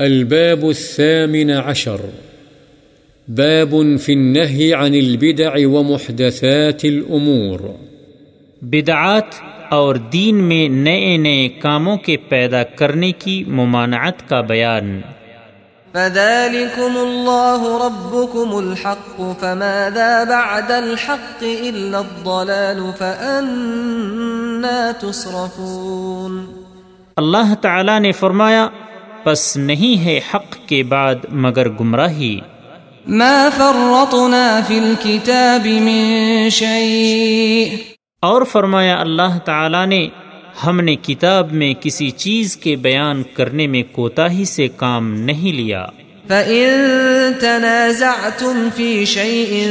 الباب الثامن عشر. باب في النهي عن البدع ومحدثات الأمور. بدعات اور دین میں نئے نئے کاموں کے پیدا کرنے کی ممانعت کا بیان۔ فذلكم الله ربكم الحق فماذا بعد الحق إلا الضلال فأنا تصرفون۔ اللہ تعالی نے فرمایا پس نہیں ہے حق کے بعد مگر گمراہی۔ ما فرطنا في الكتاب من شيء۔ اور فرمایا اللہ تعالی نے ہم نے کتاب میں کسی چیز کے بیان کرنے میں کوتاہی سے کام نہیں لیا۔ فَإِن تَنَازَعْتُمْ فِي شَيْءٍ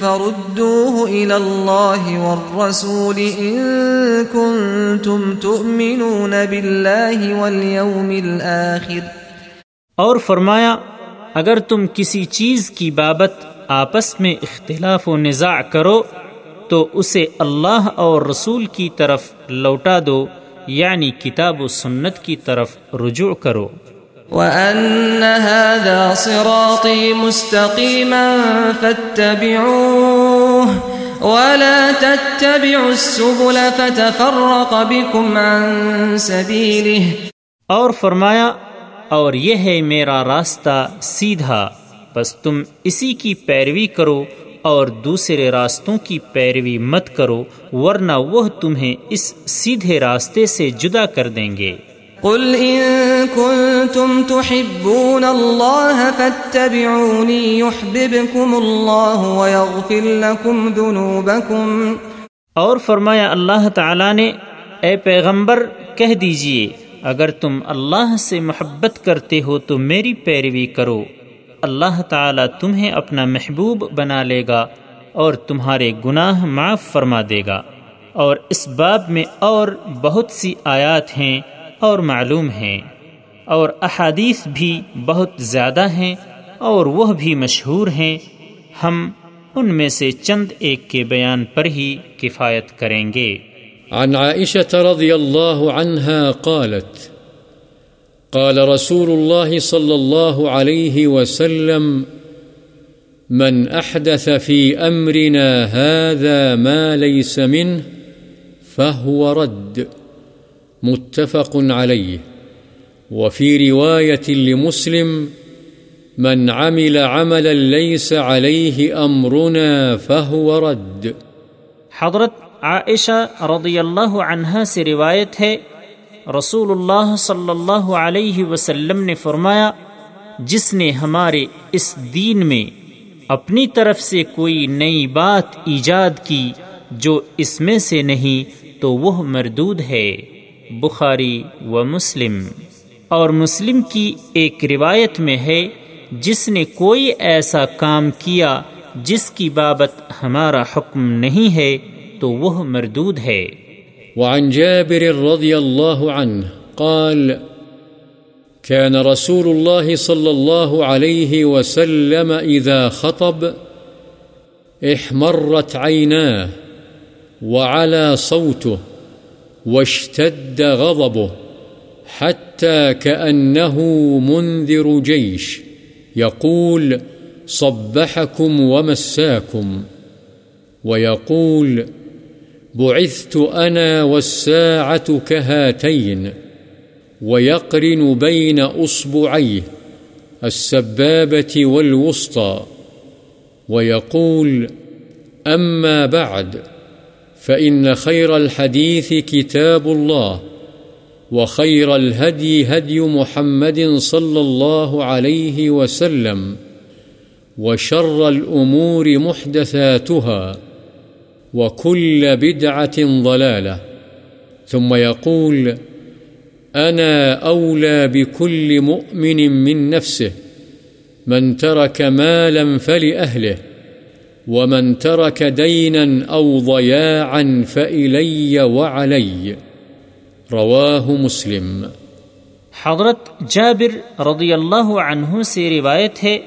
فَرُدُّوهُ إِلَى اللَّهِ وَالرَّسُولِ إِن كُنتُمْ تُؤْمِنُونَ بِاللَّهِ وَالْيَوْمِ الْآخِرِ اور فرمایا، اگر تم کسی چیز کی بابت آپس میں اختلاف و نزاع کرو، تو اسے اللہ اور رسول کی طرف لوٹا دو یعنی کتاب و سنت کی طرف رجوع کرو۔ وَأَنَّ هَذَا صِرَاطِي مُسْتَقِيمًا فَاتَّبِعُوهُ وَلَا تَتَّبِعُوا السُّبُلَ فَتَفَرَّقَ بِكُمْ عَن سَبِيلِهِ اور فرمایا، اور یہ ہے میرا راستہ سیدھا، بس تم اسی کی پیروی کرو اور دوسرے راستوں کی پیروی مت کرو، ورنہ وہ تمہیں اس سیدھے راستے سے جدا کر دیں گے۔ قل ان كنتم تحبون الله فاتبعوني يحببكم الله ويغفر لكم ذنوبكم. اور فرمایا اللہ تعالی نے، اے پیغمبر، کہہ دیجیے، اگر تم اللہ سے محبت کرتے ہو تو میری پیروی کرو۔ اللہ تعالی تمہیں اپنا محبوب بنا لے گا اور تمہارے گناہ معاف فرما دے گا۔ اور اس باب میں اور بہت سی آیات ہیں اور معلوم ہیں اور احادیث بھی بہت زیادہ ہیں اور وہ بھی مشہور ہیں، ہم ان میں سے چند ایک کے بیان پر ہی کفایت کریں گے۔ عن عائشة رضي الله عنها قالت، قال رسول الله صلى الله عليه وسلم، من أحدث في أمرنا هذا ما ليس منه فهو رد. متفق عليه. وفي رواية لمسلم، من عمل عملا ليس عليه أمرنا فهو رد. حضرت عائشہ رضی اللہ عنہا سے روایت ہے رسول اللہ صلی اللہ علیہ وسلم نے فرمایا، جس نے ہمارے اس دین میں اپنی طرف سے کوئی نئی بات ایجاد کی جو اس میں سے نہیں، تو وہ مردود ہے. بخاری و مسلم اور مسلم کی ایک روایت میں ہے، جس نے کوئی ایسا کام کیا جس کی بابت ہمارا حکم نہیں ہے، تو وہ مردود ہے۔ وعن جابر رضي الله عنه قال كان رسول الله صلى الله عليه وسلم إذا خطب، احمرت عيناه وعلى صوته واشتد غضبه حتى كأنه منذر جيش. يقول، صبحكم ومساكم. ويقول، بعثت أنا والساعة كهاتين. ويقرن بين أصبعيه السبابة والوسطى. ويقول، أما بعد فإن خير الحديث كتاب الله وخير الهدي هدي محمد صلى الله عليه وسلم وشر الأمور محدثاتها وكل بدعة ضلالة ثم يقول أنا أولى بكل مؤمن من نفسه من ترك مالا فلأهله ومن ترك دينا أو ضياعا فإلي وعلي رواه مسلم۔ حضرت جابر رضی اللہ عنہ سے روایت ہے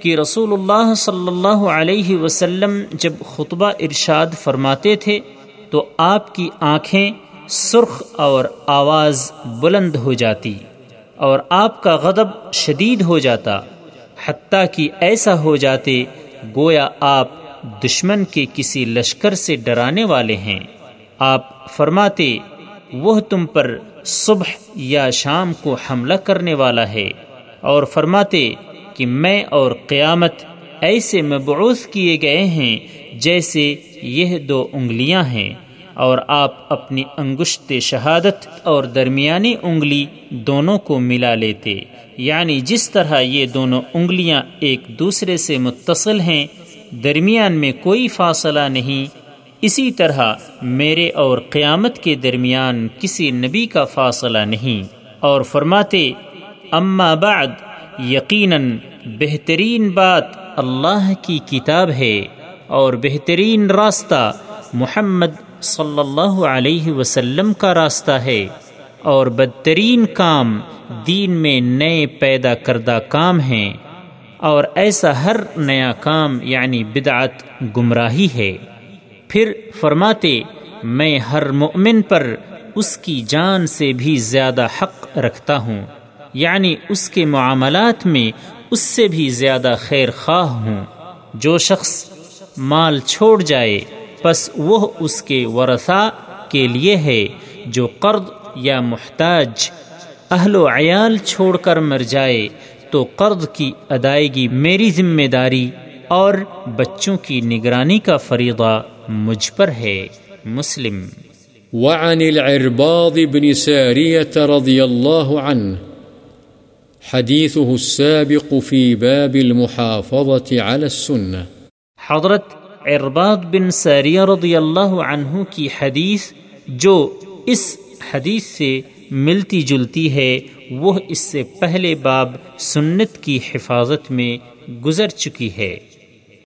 کہ رسول اللہ صلی اللہ علیہ وسلم جب خطبہ ارشاد فرماتے تھے تو آپ کی آنکھیں سرخ اور آواز بلند ہو جاتی اور آپ کا غضب شدید ہو جاتا، حتیٰ کہ ایسا ہو جاتے گویا آپ دشمن کے کسی لشکر سے ڈرانے والے ہیں۔ آپ فرماتے، وہ تم پر صبح یا شام کو حملہ کرنے والا ہے۔ اور فرماتے کہ میں اور قیامت ایسے مبعوث کیے گئے ہیں جیسے یہ دو انگلیاں ہیں۔ اور آپ اپنی انگشت شہادت اور درمیانی انگلی دونوں کو ملا لیتے۔ یعنی جس طرح یہ دونوں انگلیاں ایک دوسرے سے متصل ہیں، درمیان میں کوئی فاصلہ نہیں۔ اسی طرح میرے اور قیامت کے درمیان کسی نبی کا فاصلہ نہیں۔ اور فرماتے، اما بعد، یقیناً بہترین بات اللہ کی کتاب ہے اور بہترین راستہ محمد صلی اللہ علیہ وسلم کا راستہ ہے اور بدترین کام دین میں نئے پیدا کردہ کام ہیں اور ایسا ہر نیا کام یعنی بدعت گمراہی ہے۔ پھر فرماتے، میں ہر مؤمن پر اس کی جان سے بھی زیادہ حق رکھتا ہوں یعنی اس کے معاملات میں اس سے بھی زیادہ خیر خواہ ہوں۔ جو شخص مال چھوڑ جائے پس وہ اس کے ورثا کے لیے ہے جو قرض یا محتاج اہل و عیال چھوڑ کر مر جائے تو قرض کی ادائیگی میری ذمہ داری اور بچوں کی نگرانی کا فریضہ مجھ پر ہے۔ مسلم۔ وعن العرباض بن سارية رضي الله عنه حديثه السابق في باب المحافظة على السنة۔ حضرت ارباد بن ساریہ رضی اللہ عنہ کی حدیث جو اس حدیث سے ملتی جلتی ہے، وہ اس سے پہلے باب سنت کی حفاظت میں گزر چکی ہے۔